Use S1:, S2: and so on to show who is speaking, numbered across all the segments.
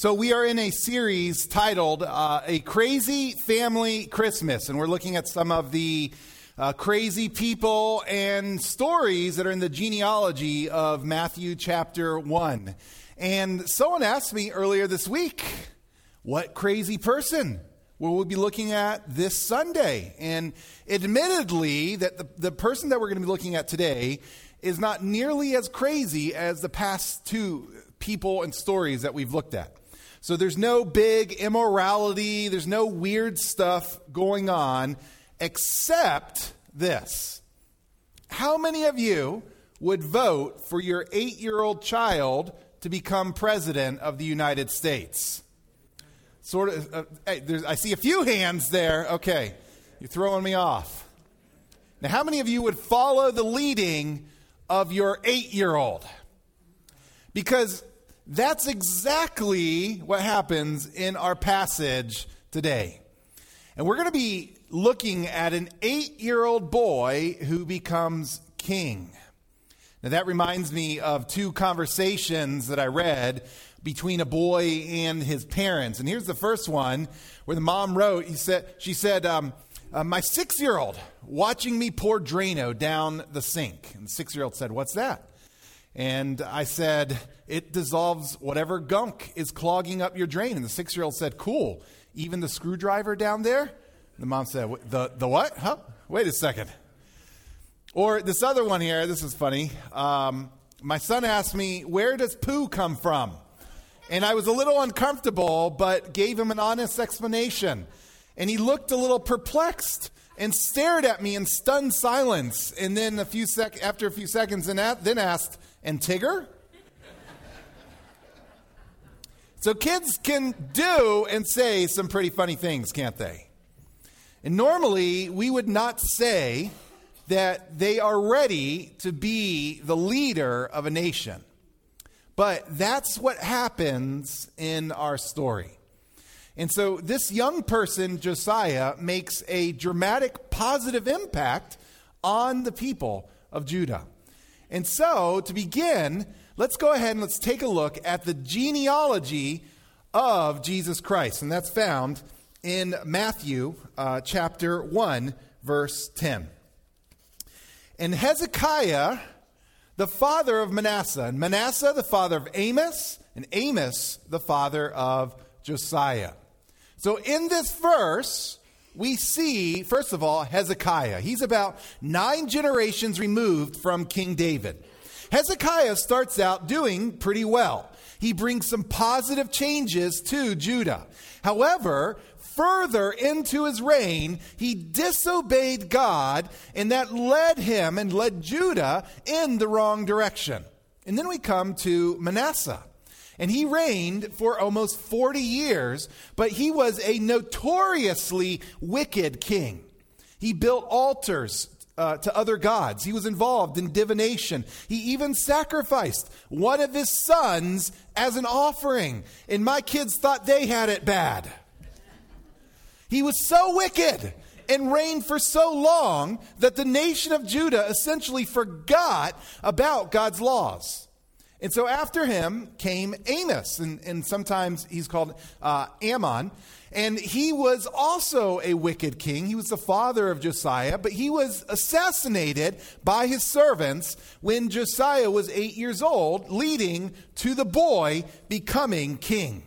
S1: So, we are in a series titled uh, A Crazy Family Christmas, and we're looking at some of the uh, crazy people and stories that are in the genealogy of Matthew chapter 1. And someone asked me earlier this week, what crazy person will we be looking at this Sunday? And admittedly, that the, the person that we're going to be looking at today is not nearly as crazy as the past two people and stories that we've looked at. So there's no big immorality, there's no weird stuff going on, except this. How many of you would vote for your eight year old child to become president of the United States? Sort of, uh, hey, I see a few hands there. Okay, you're throwing me off. Now, how many of you would follow the leading of your eight year old? Because that's exactly what happens in our passage today. And we're going to be looking at an eight year old boy who becomes king. Now, that reminds me of two conversations that I read between a boy and his parents. And here's the first one where the mom wrote, he said, she said, um, uh, My six year old watching me pour Drano down the sink. And the six year old said, What's that? And I said, It dissolves whatever gunk is clogging up your drain. And the six year old said, Cool. Even the screwdriver down there? The mom said, The, the what? Huh? Wait a second. Or this other one here, this is funny. Um, my son asked me, Where does poo come from? And I was a little uncomfortable, but gave him an honest explanation. And he looked a little perplexed and stared at me in stunned silence. And then a few sec- after a few seconds, and then asked, and Tigger? so kids can do and say some pretty funny things, can't they? And normally we would not say that they are ready to be the leader of a nation. But that's what happens in our story. And so this young person, Josiah, makes a dramatic positive impact on the people of Judah. And so, to begin, let's go ahead and let's take a look at the genealogy of Jesus Christ. And that's found in Matthew uh, chapter 1, verse 10. And Hezekiah, the father of Manasseh, and Manasseh, the father of Amos, and Amos, the father of Josiah. So, in this verse, we see, first of all, Hezekiah. He's about nine generations removed from King David. Hezekiah starts out doing pretty well. He brings some positive changes to Judah. However, further into his reign, he disobeyed God, and that led him and led Judah in the wrong direction. And then we come to Manasseh and he reigned for almost 40 years, but he was a notoriously wicked king. He built altars uh, to other gods. He was involved in divination. He even sacrificed one of his sons as an offering, and my kids thought they had it bad. He was so wicked and reigned for so long that the nation of Judah essentially forgot about God's laws. And so after him came Amos, and, and sometimes he's called uh, Amon. And he was also a wicked king. He was the father of Josiah, but he was assassinated by his servants when Josiah was eight years old, leading to the boy becoming king.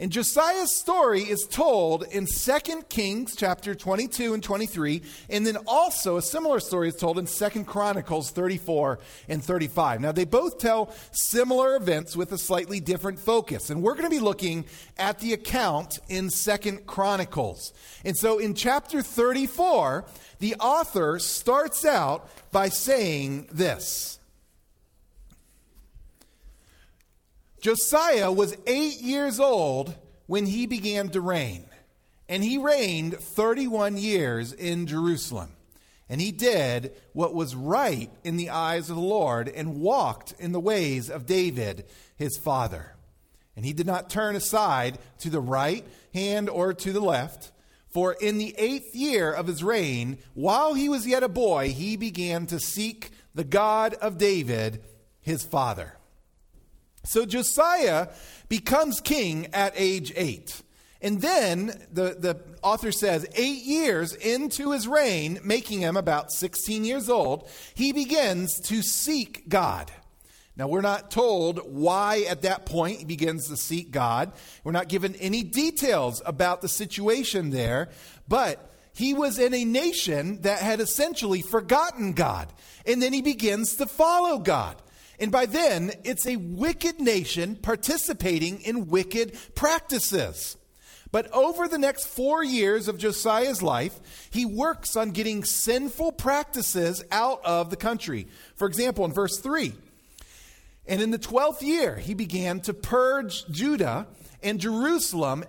S1: And Josiah's story is told in 2 Kings chapter 22 and 23, and then also a similar story is told in 2 Chronicles 34 and 35. Now, they both tell similar events with a slightly different focus, and we're going to be looking at the account in 2 Chronicles. And so in chapter 34, the author starts out by saying this. Josiah was eight years old when he began to reign, and he reigned 31 years in Jerusalem. And he did what was right in the eyes of the Lord and walked in the ways of David, his father. And he did not turn aside to the right hand or to the left. For in the eighth year of his reign, while he was yet a boy, he began to seek the God of David, his father. So Josiah becomes king at age eight. And then the, the author says, eight years into his reign, making him about 16 years old, he begins to seek God. Now, we're not told why at that point he begins to seek God. We're not given any details about the situation there, but he was in a nation that had essentially forgotten God. And then he begins to follow God. And by then, it's a wicked nation participating in wicked practices. But over the next four years of Josiah's life, he works on getting sinful practices out of the country. For example, in verse 3, and in the 12th year, he began to purge Judah and Jerusalem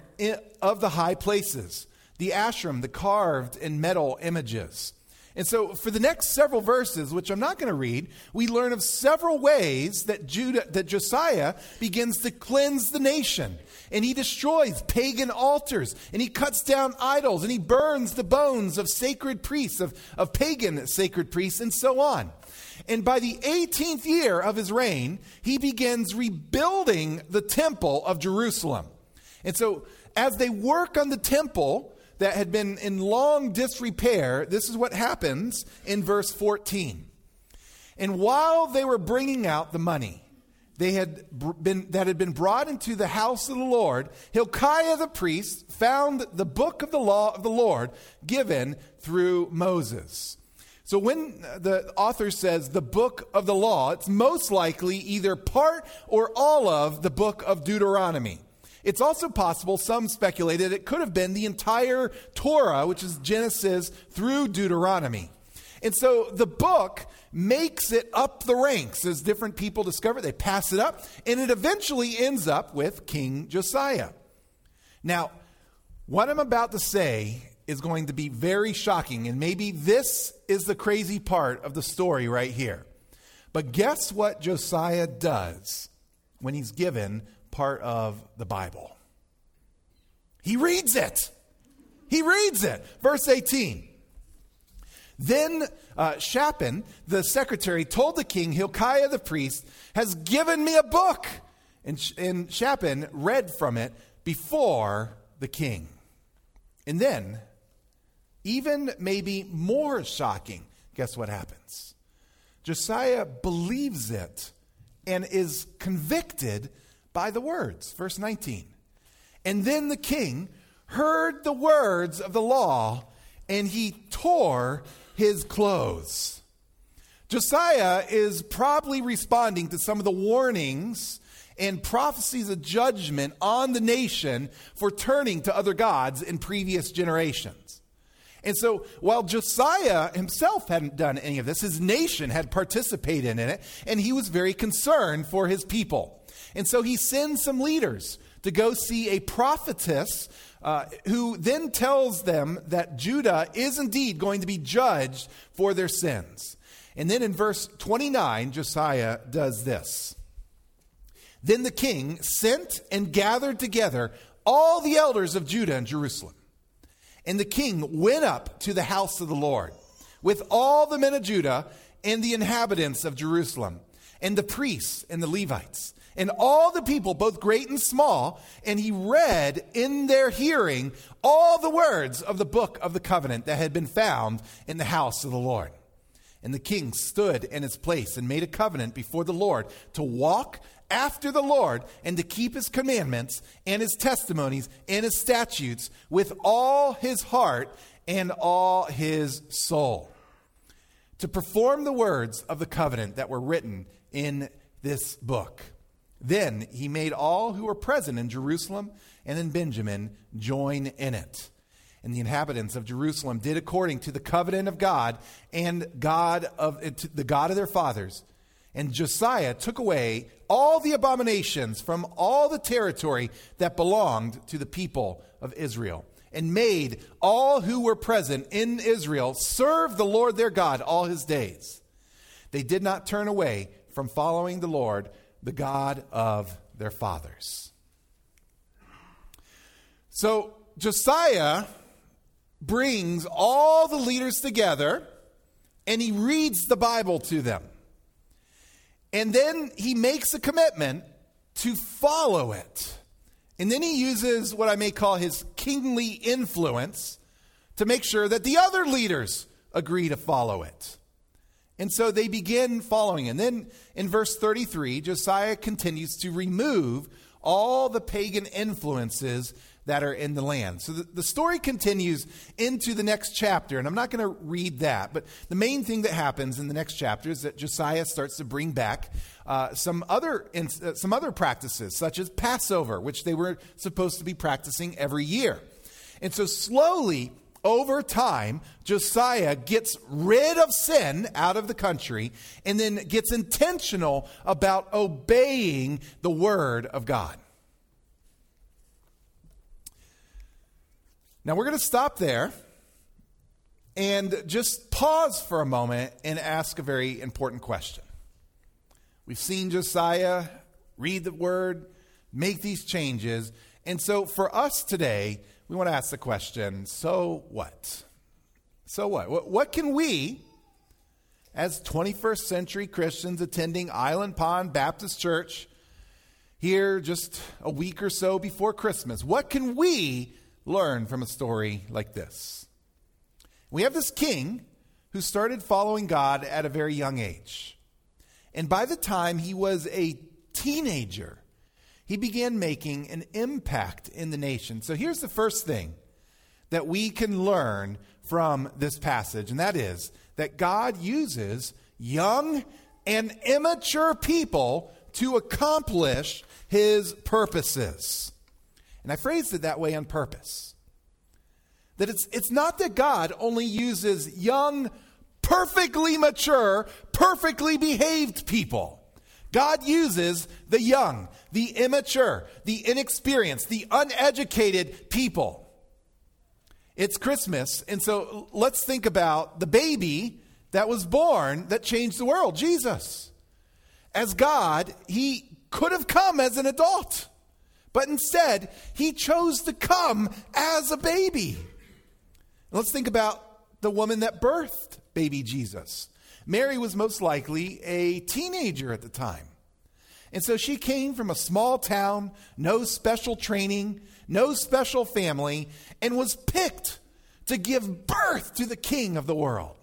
S1: of the high places, the Asherim, the carved and metal images and so, for the next several verses, which I'm not going to read, we learn of several ways that Judah, that Josiah begins to cleanse the nation. And he destroys pagan altars, and he cuts down idols, and he burns the bones of sacred priests, of, of pagan sacred priests, and so on. And by the 18th year of his reign, he begins rebuilding the temple of Jerusalem. And so, as they work on the temple, that had been in long disrepair, this is what happens in verse 14. And while they were bringing out the money, they had been, that had been brought into the house of the Lord, Hilkiah the priest found the book of the law of the Lord given through Moses. So when uh, the author says the book of the law, it's most likely either part or all of the book of Deuteronomy. It's also possible, some speculated, it could have been the entire Torah, which is Genesis through Deuteronomy. And so the book makes it up the ranks as different people discover it. They pass it up, and it eventually ends up with King Josiah. Now, what I'm about to say is going to be very shocking, and maybe this is the crazy part of the story right here. But guess what Josiah does when he's given part of the Bible. He reads it. He reads it. Verse 18. Then uh, the secretary, told the king, Hilkiah the priest has given me a book. And, and Shaphan read from it before the king. And then, even maybe more shocking, guess what happens? Josiah believes it and is convicted by the words. Verse 19. And then the king heard the words of the law, and he tore his clothes. Josiah is probably responding to some of the warnings and prophecies of judgment on the nation for turning to other gods in previous generations. And so, while Josiah himself hadn't done any of this, his nation had participated in it, and he was very concerned for his people. And so he sends some leaders to go see a prophetess uh, who then tells them that Judah is indeed going to be judged for their sins. And then in verse 29, Josiah does this. Then the king sent and gathered together all the elders of Judah and Jerusalem. And the king went up to the house of the Lord with all the men of Judah and the inhabitants of Jerusalem, and the priests and the Levites and all the people, both great and small, and he read in their hearing all the words of the book of the covenant that had been found in the house of the Lord. And the king stood in his place and made a covenant before the Lord to walk after the Lord and to keep his commandments and his testimonies and his statutes with all his heart and all his soul. To perform the words of the covenant that were written in this book. Then he made all who were present in Jerusalem and in Benjamin join in it. And the inhabitants of Jerusalem did according to the covenant of God and God of uh, the God of their fathers. And Josiah took away all the abominations from all the territory that belonged to the people of Israel, and made all who were present in Israel serve the Lord their God all his days. They did not turn away from following the Lord the God of their fathers. So Josiah brings all the leaders together and he reads the Bible to them. And then he makes a commitment to follow it. And then he uses what I may call his kingly influence to make sure that the other leaders agree to follow it. And so they begin following. And then in verse 33, Josiah continues to remove all the pagan influences that are in the land. So the, the story continues into the next chapter, and I'm not going to read that, but the main thing that happens in the next chapter is that Josiah starts to bring back uh, some other uh, some other practices, such as Passover, which they were supposed to be practicing every year. And so slowly, over time, Josiah gets rid of sin out of the country and then gets intentional about obeying the word of God. Now we're going to stop there and just pause for a moment and ask a very important question. We've seen Josiah read the word, make these changes. And so for us today, we want to ask the question so what? So what? What can we, as 21st century Christians attending Island Pond Baptist Church, here just a week or so before Christmas, what can we learn from a story like this? We have this king who started following God at a very young age. And by the time he was a teenager, he began making an impact in the nation. So here's the first thing that we can learn from this passage, and that is that God uses young and immature people to accomplish his purposes. And I phrased it that way on purpose. That it's, it's not that God only uses young, perfectly mature, perfectly behaved people. God uses the young, the immature, the inexperienced, the uneducated people. It's Christmas, and so let's think about the baby that was born that changed the world Jesus. As God, he could have come as an adult, but instead, he chose to come as a baby. Let's think about the woman that birthed baby Jesus. Mary was most likely a teenager at the time. And so she came from a small town, no special training, no special family, and was picked to give birth to the king of the world.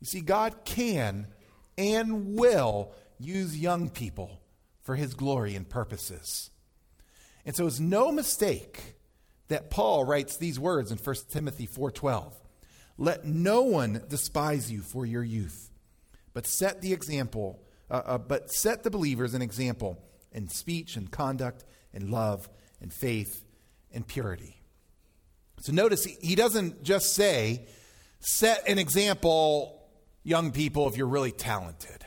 S1: You see, God can and will use young people for his glory and purposes. And so it's no mistake that Paul writes these words in 1 Timothy 4:12. Let no one despise you for your youth, but set the example, uh, uh, but set the believers an example in speech and conduct and love and faith and purity. So notice he doesn't just say, set an example, young people, if you're really talented.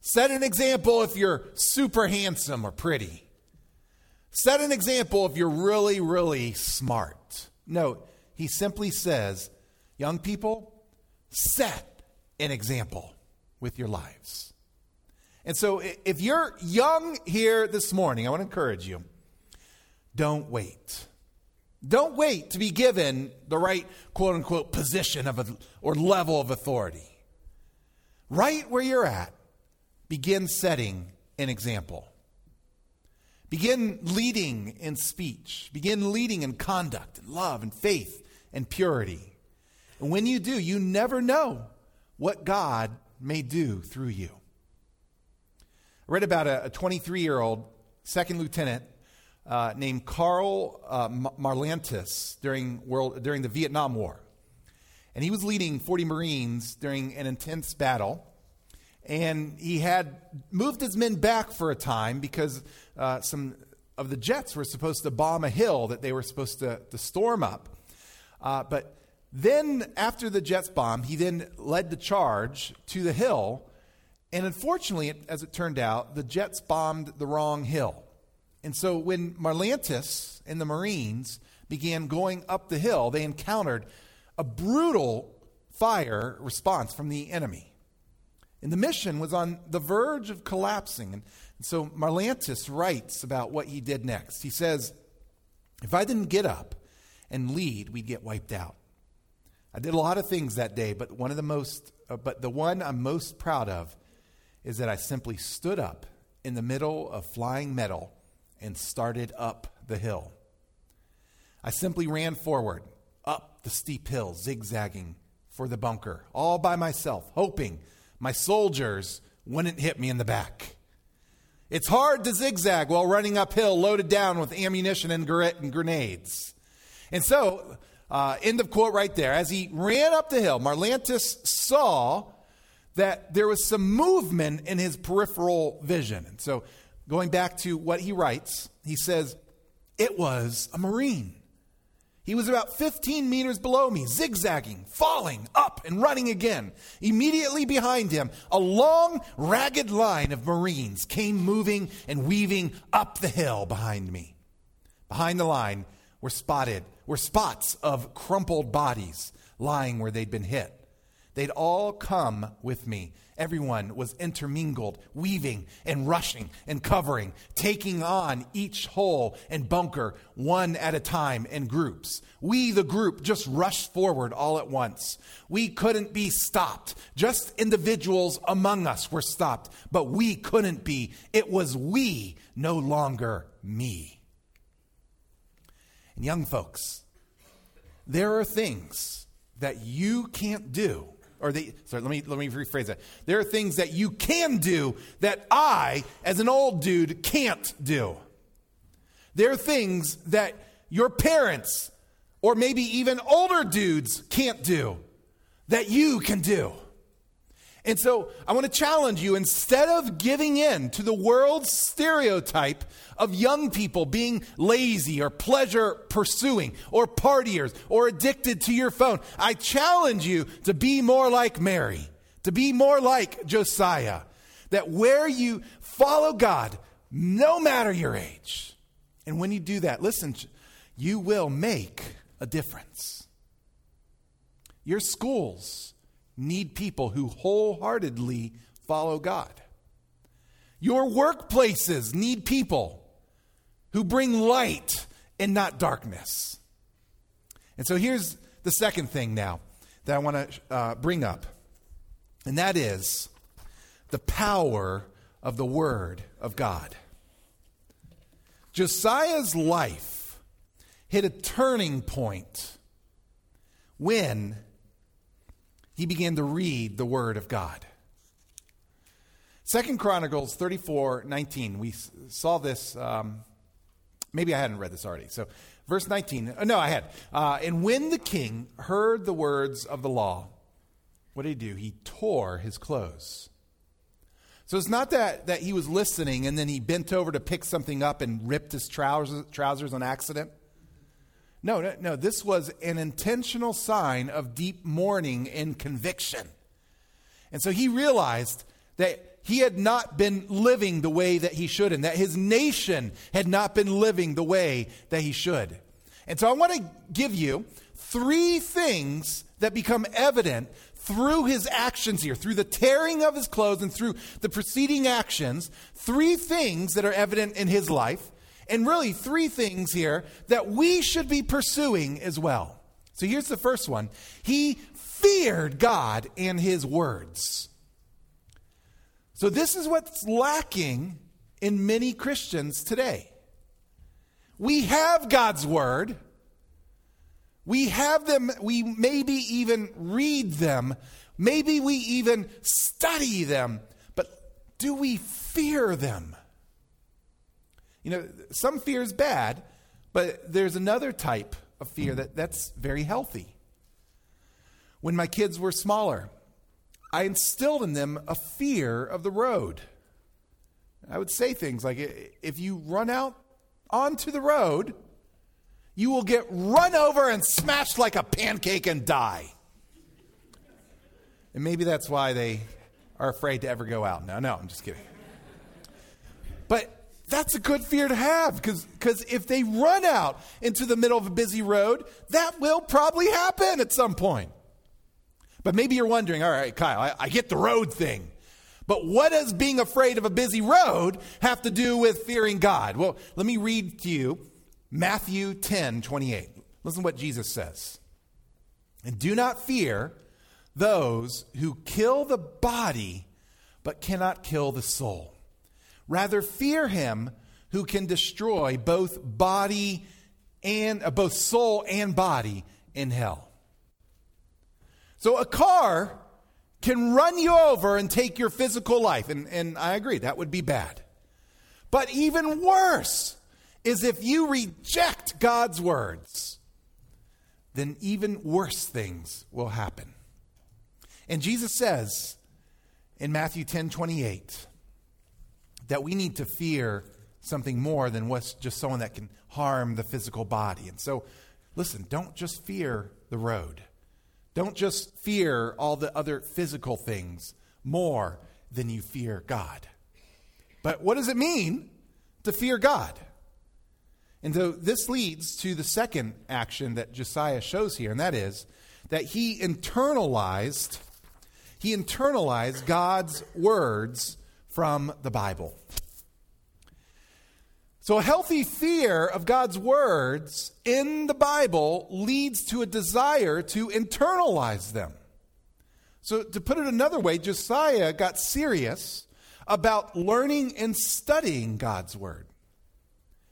S1: Set an example if you're super handsome or pretty. Set an example if you're really, really smart. No, he simply says, Young people, set an example with your lives. And so, if you're young here this morning, I want to encourage you don't wait. Don't wait to be given the right quote unquote position of a, or level of authority. Right where you're at, begin setting an example. Begin leading in speech. Begin leading in conduct and love and faith and purity. And when you do, you never know what God may do through you. I read about a 23 year old second lieutenant uh, named Karl uh, Marlantes during, world, during the Vietnam War. And he was leading 40 Marines during an intense battle. And he had moved his men back for a time because uh, some of the jets were supposed to bomb a hill that they were supposed to, to storm up. Uh, but then, after the Jets bombed, he then led the charge to the hill. And unfortunately, as it turned out, the Jets bombed the wrong hill. And so when Marlantes and the Marines began going up the hill, they encountered a brutal fire response from the enemy. And the mission was on the verge of collapsing. And so Marlantes writes about what he did next. He says, If I didn't get up and lead, we'd get wiped out. I did a lot of things that day, but one of the most, uh, but the one I'm most proud of is that I simply stood up in the middle of flying metal and started up the hill. I simply ran forward, up the steep hill, zigzagging for the bunker, all by myself, hoping my soldiers wouldn't hit me in the back. It's hard to zigzag while running uphill, loaded down with ammunition and grenades. And so, uh, end of quote right there. As he ran up the hill, Marlantes saw that there was some movement in his peripheral vision. And so, going back to what he writes, he says, It was a Marine. He was about 15 meters below me, zigzagging, falling, up, and running again. Immediately behind him, a long, ragged line of Marines came moving and weaving up the hill behind me. Behind the line were spotted were spots of crumpled bodies lying where they'd been hit. They'd all come with me. Everyone was intermingled, weaving and rushing and covering, taking on each hole and bunker one at a time in groups. We, the group, just rushed forward all at once. We couldn't be stopped. Just individuals among us were stopped, but we couldn't be. It was we, no longer me. And young folks, there are things that you can't do or they, sorry, let me let me rephrase that. There are things that you can do that I, as an old dude, can't do. There are things that your parents or maybe even older dudes can't do that you can do. And so I want to challenge you instead of giving in to the world's stereotype of young people being lazy or pleasure pursuing or partiers or addicted to your phone, I challenge you to be more like Mary, to be more like Josiah. That where you follow God, no matter your age, and when you do that, listen, you will make a difference. Your schools, need people who wholeheartedly follow God. Your workplaces need people who bring light and not darkness. And so here's the second thing now that I want to uh, bring up, and that is the power of the Word of God. Josiah's life hit a turning point when he began to read the word of God. Second Chronicles 34 19. We saw this. Um, maybe I hadn't read this already. So, verse 19. Uh, no, I had. Uh, and when the king heard the words of the law, what did he do? He tore his clothes. So it's not that, that he was listening and then he bent over to pick something up and ripped his trousers, trousers on accident. No, no, no. This was an intentional sign of deep mourning and conviction. And so he realized that he had not been living the way that he should, and that his nation had not been living the way that he should. And so I want to give you three things that become evident through his actions here, through the tearing of his clothes and through the preceding actions, three things that are evident in his life and really three things here that we should be pursuing as well. So here's the first one He feared God and his words. So this is what's lacking in many Christians today. We have God's word. We have them, we maybe even read them, maybe we even study them, but do we fear them? You know, some fear is bad, but there's another type of fear that, that's very healthy. When my kids were smaller, I instilled in them a fear of the road. I would say things like if you run out onto the road, you will get run over and smashed like a pancake and die. And maybe that's why they are afraid to ever go out. No, no, I'm just kidding. But that's a good fear to have because if they run out into the middle of a busy road, that will probably happen at some point. But maybe you're wondering, all right, Kyle, I, I get the road thing. But what does being afraid of a busy road have to do with fearing God? Well, let me read to you Matthew 10 28. Listen to what Jesus says. And do not fear those who kill the body, but cannot kill the soul Rather, fear him who can destroy both body and uh, both soul and body in hell. So a car can run you over and take your physical life. And, and I agree, that would be bad. But even worse is if you reject God's words, then even worse things will happen. And Jesus says in Matthew 10 28 that we need to fear something more than what's just someone that can harm the physical body. And so, listen, don't just fear the road. Don't just fear all the other physical things more than you fear God. But what does it mean to fear God? And so this leads to the second action that Josiah shows here, and that is that he internalized he internalized God's words from the Bible. So, a healthy fear of God's words in the Bible leads to a desire to internalize them. So, to put it another way, Josiah got serious about learning and studying God's word.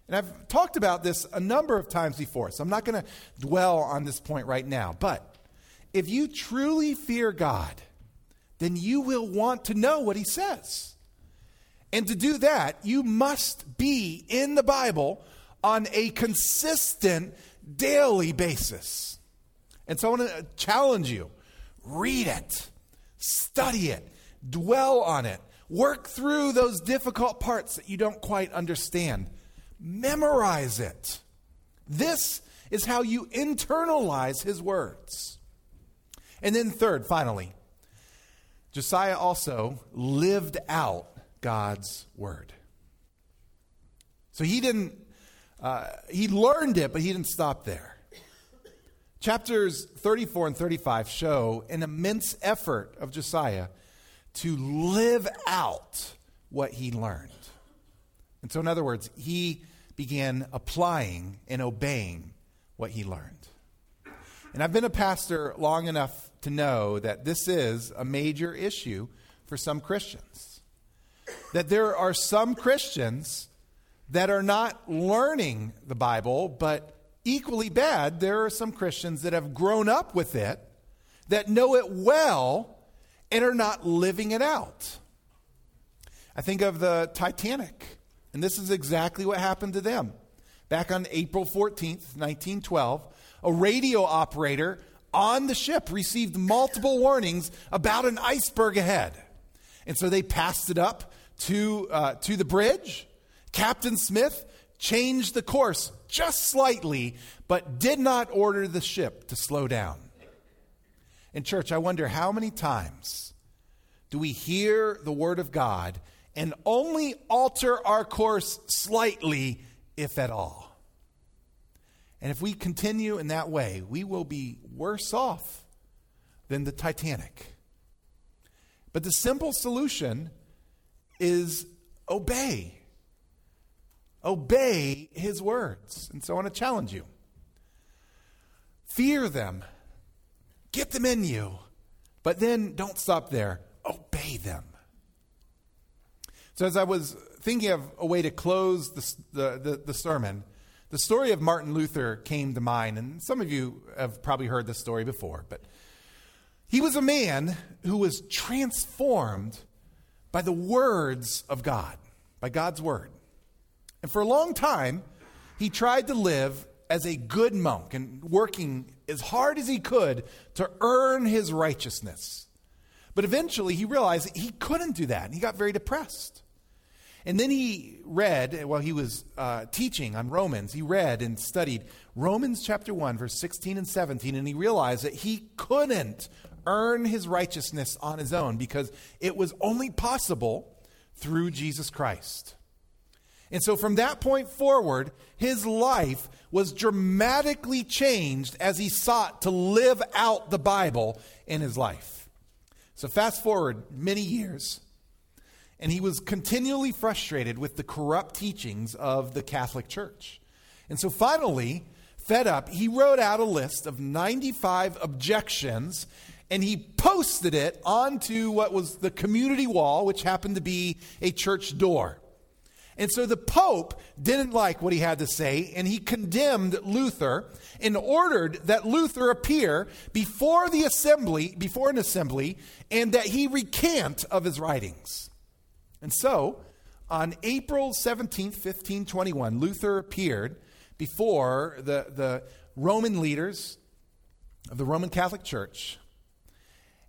S1: And I've talked about this a number of times before, so I'm not going to dwell on this point right now. But if you truly fear God, then you will want to know what he says. And to do that, you must be in the Bible on a consistent daily basis. And so I want to challenge you read it, study it, dwell on it, work through those difficult parts that you don't quite understand, memorize it. This is how you internalize his words. And then, third, finally, Josiah also lived out God's word. So he didn't, uh, he learned it, but he didn't stop there. Chapters 34 and 35 show an immense effort of Josiah to live out what he learned. And so, in other words, he began applying and obeying what he learned. And I've been a pastor long enough to know that this is a major issue for some Christians that there are some Christians that are not learning the Bible, but equally bad, there are some Christians that have grown up with it, that know it well, and are not living it out. I think of the Titanic, and this is exactly what happened to them. Back on April 14th, 1912, a radio operator on the ship received multiple warnings about an iceberg ahead. And so they passed it up to, uh, to the bridge. Captain Smith changed the course just slightly, but did not order the ship to slow down. In church, I wonder how many times do we hear the word of God and only alter our course slightly, if at all? And if we continue in that way, we will be worse off than the Titanic. But the simple solution is obey. Obey his words. And so I want to challenge you. Fear them, get them in you, but then don't stop there. Obey them. So, as I was thinking of a way to close the, the, the, the sermon, the story of Martin Luther came to mind. And some of you have probably heard this story before, but he was a man who was transformed by the words of God, by God's word. And for a long time, he tried to live as a good monk and working as hard as he could to earn his righteousness. But eventually he realized he couldn't do that, and he got very depressed. And then he read, while he was uh, teaching on Romans, he read and studied Romans chapter 1, verse 16 and 17, and he realized that he couldn't earn his righteousness on his own because it was only possible through Jesus Christ. And so from that point forward, his life was dramatically changed as he sought to live out the Bible in his life. So fast forward many years, and he was continually frustrated with the corrupt teachings of the Catholic Church. And so finally, fed up, he wrote out a list of 95 objections and he posted it onto what was the community wall, which happened to be a church door. And so the Pope didn't like what he had to say, and he condemned Luther and ordered that Luther appear before the assembly, before an assembly, and that he recant of his writings. And so, on April 17th, 1521, Luther appeared before the, the Roman leaders of the Roman Catholic Church.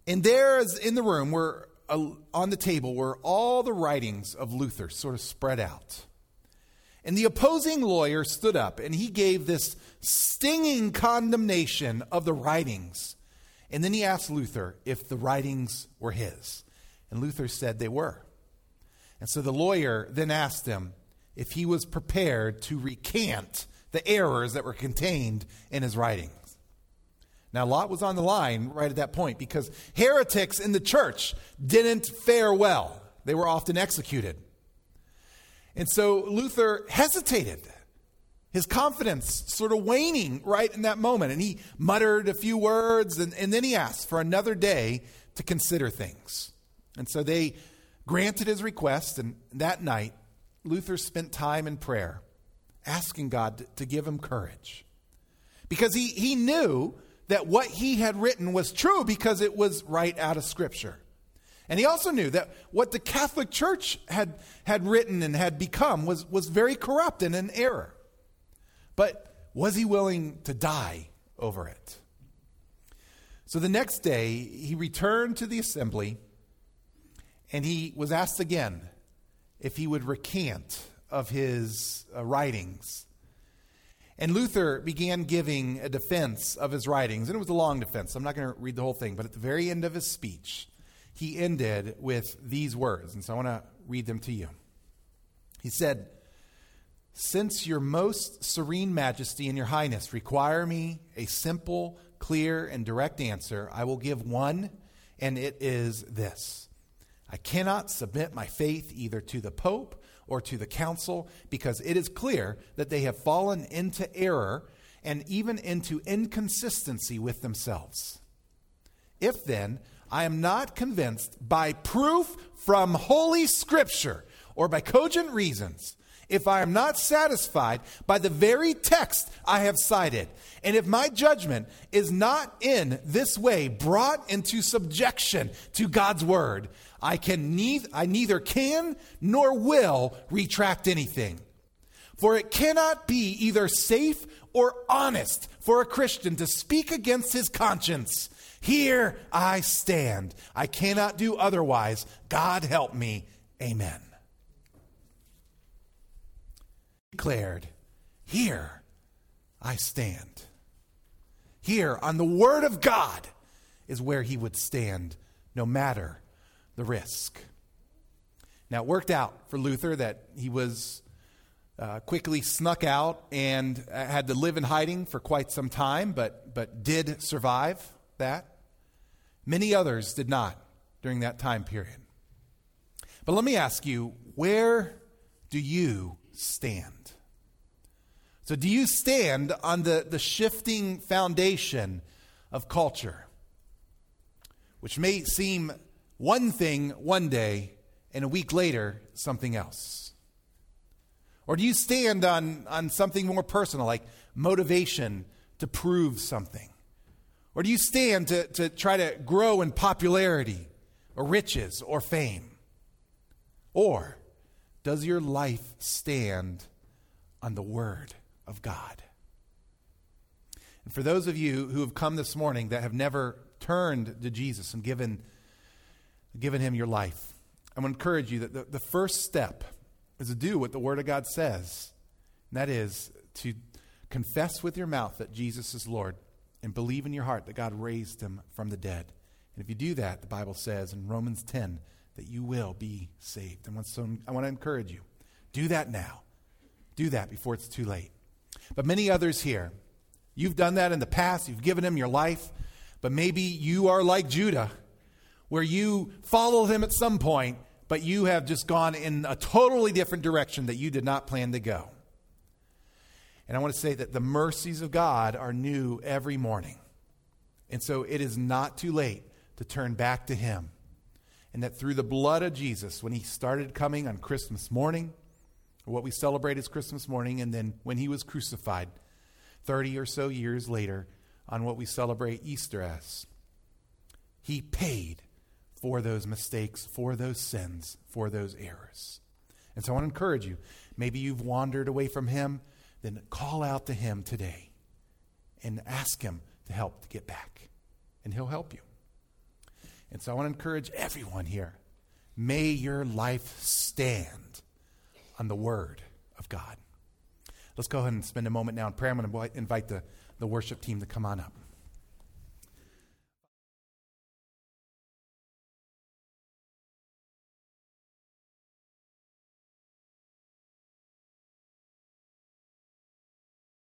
S1: And there, in the room, were uh, on the table were all the writings of Luther sort of spread out. And the opposing lawyer stood up and he gave this stinging condemnation of the writings. And then he asked Luther if the writings were his. And Luther said they were. And so the lawyer then asked him if he was prepared to recant the errors that were contained in his writings. Now, Lot was on the line right at that point because heretics in the church didn't fare well. They were often executed. And so Luther hesitated, his confidence sort of waning right in that moment. And he muttered a few words and, and then he asked for another day to consider things. And so they granted his request. And that night, Luther spent time in prayer, asking God to, to give him courage. Because he, he knew that what he had written was true because it was right out of Scripture. And he also knew that what the Catholic Church had, had written and had become was, was very corrupt and an error. But was he willing to die over it? So the next day, he returned to the assembly and he was asked again if he would recant of his uh, writings and Luther began giving a defense of his writings, and it was a long defense. I'm not going to read the whole thing, but at the very end of his speech, he ended with these words. And so I want to read them to you. He said, Since your most serene majesty and your highness require me a simple, clear, and direct answer, I will give one, and it is this I cannot submit my faith either to the Pope or to the council, because it is clear that they have fallen into error and even into inconsistency with themselves. If then I am not convinced by proof from Holy Scripture or by cogent reasons, if I am not satisfied by the very text I have cited, and if my judgment is not in this way brought into subjection to God's word, I can neither, I neither can nor will retract anything. For it cannot be either safe or honest for a Christian to speak against his conscience. Here I stand. I cannot do otherwise. God help me. Amen. Declared, Here I stand. Here on the Word of God is where he would stand no matter the risk. Now, it worked out for Luther that he was uh, quickly snuck out and uh, had to live in hiding for quite some time, but, but did survive that. Many others did not during that time period. But let me ask you, where do you stand? So, do you stand on the, the shifting foundation of culture, which may seem one thing one day and a week later something else? Or do you stand on, on something more personal, like motivation to prove something? Or do you stand to, to try to grow in popularity or riches or fame? Or does your life stand on the Word of God? And for those of you who have come this morning that have never turned to Jesus and given given him your life. I want to encourage you that the, the first step is to do what the Word of God says, and that is to confess with your mouth that Jesus is Lord and believe in your heart that God raised him from the dead. And if you do that, the Bible says in Romans 10 that you will be saved. And so I want to encourage you do that now. Do that before it's too late. But many others here, you've done that in the past, you've given him your life, but maybe you are like Judah where you follow him at some point, but you have just gone in a totally different direction that you did not plan to go. And I want to say that the mercies of God are new every morning. And so it is not too late to turn back to Him. And that through the blood of Jesus, when He started coming on Christmas morning, what we celebrate is Christmas morning, and then when he was crucified, 30 or so years later, on what we celebrate Easter as. He paid for those mistakes, for those sins, for those errors. And so I want to encourage you. Maybe you've wandered away from him, then call out to him today and ask him to help to get back, and he'll help you. And so I want to encourage everyone here. May your life stand on the word of God. Let's go ahead and spend a moment now in prayer. I'm going to invite the, the worship team to come on up.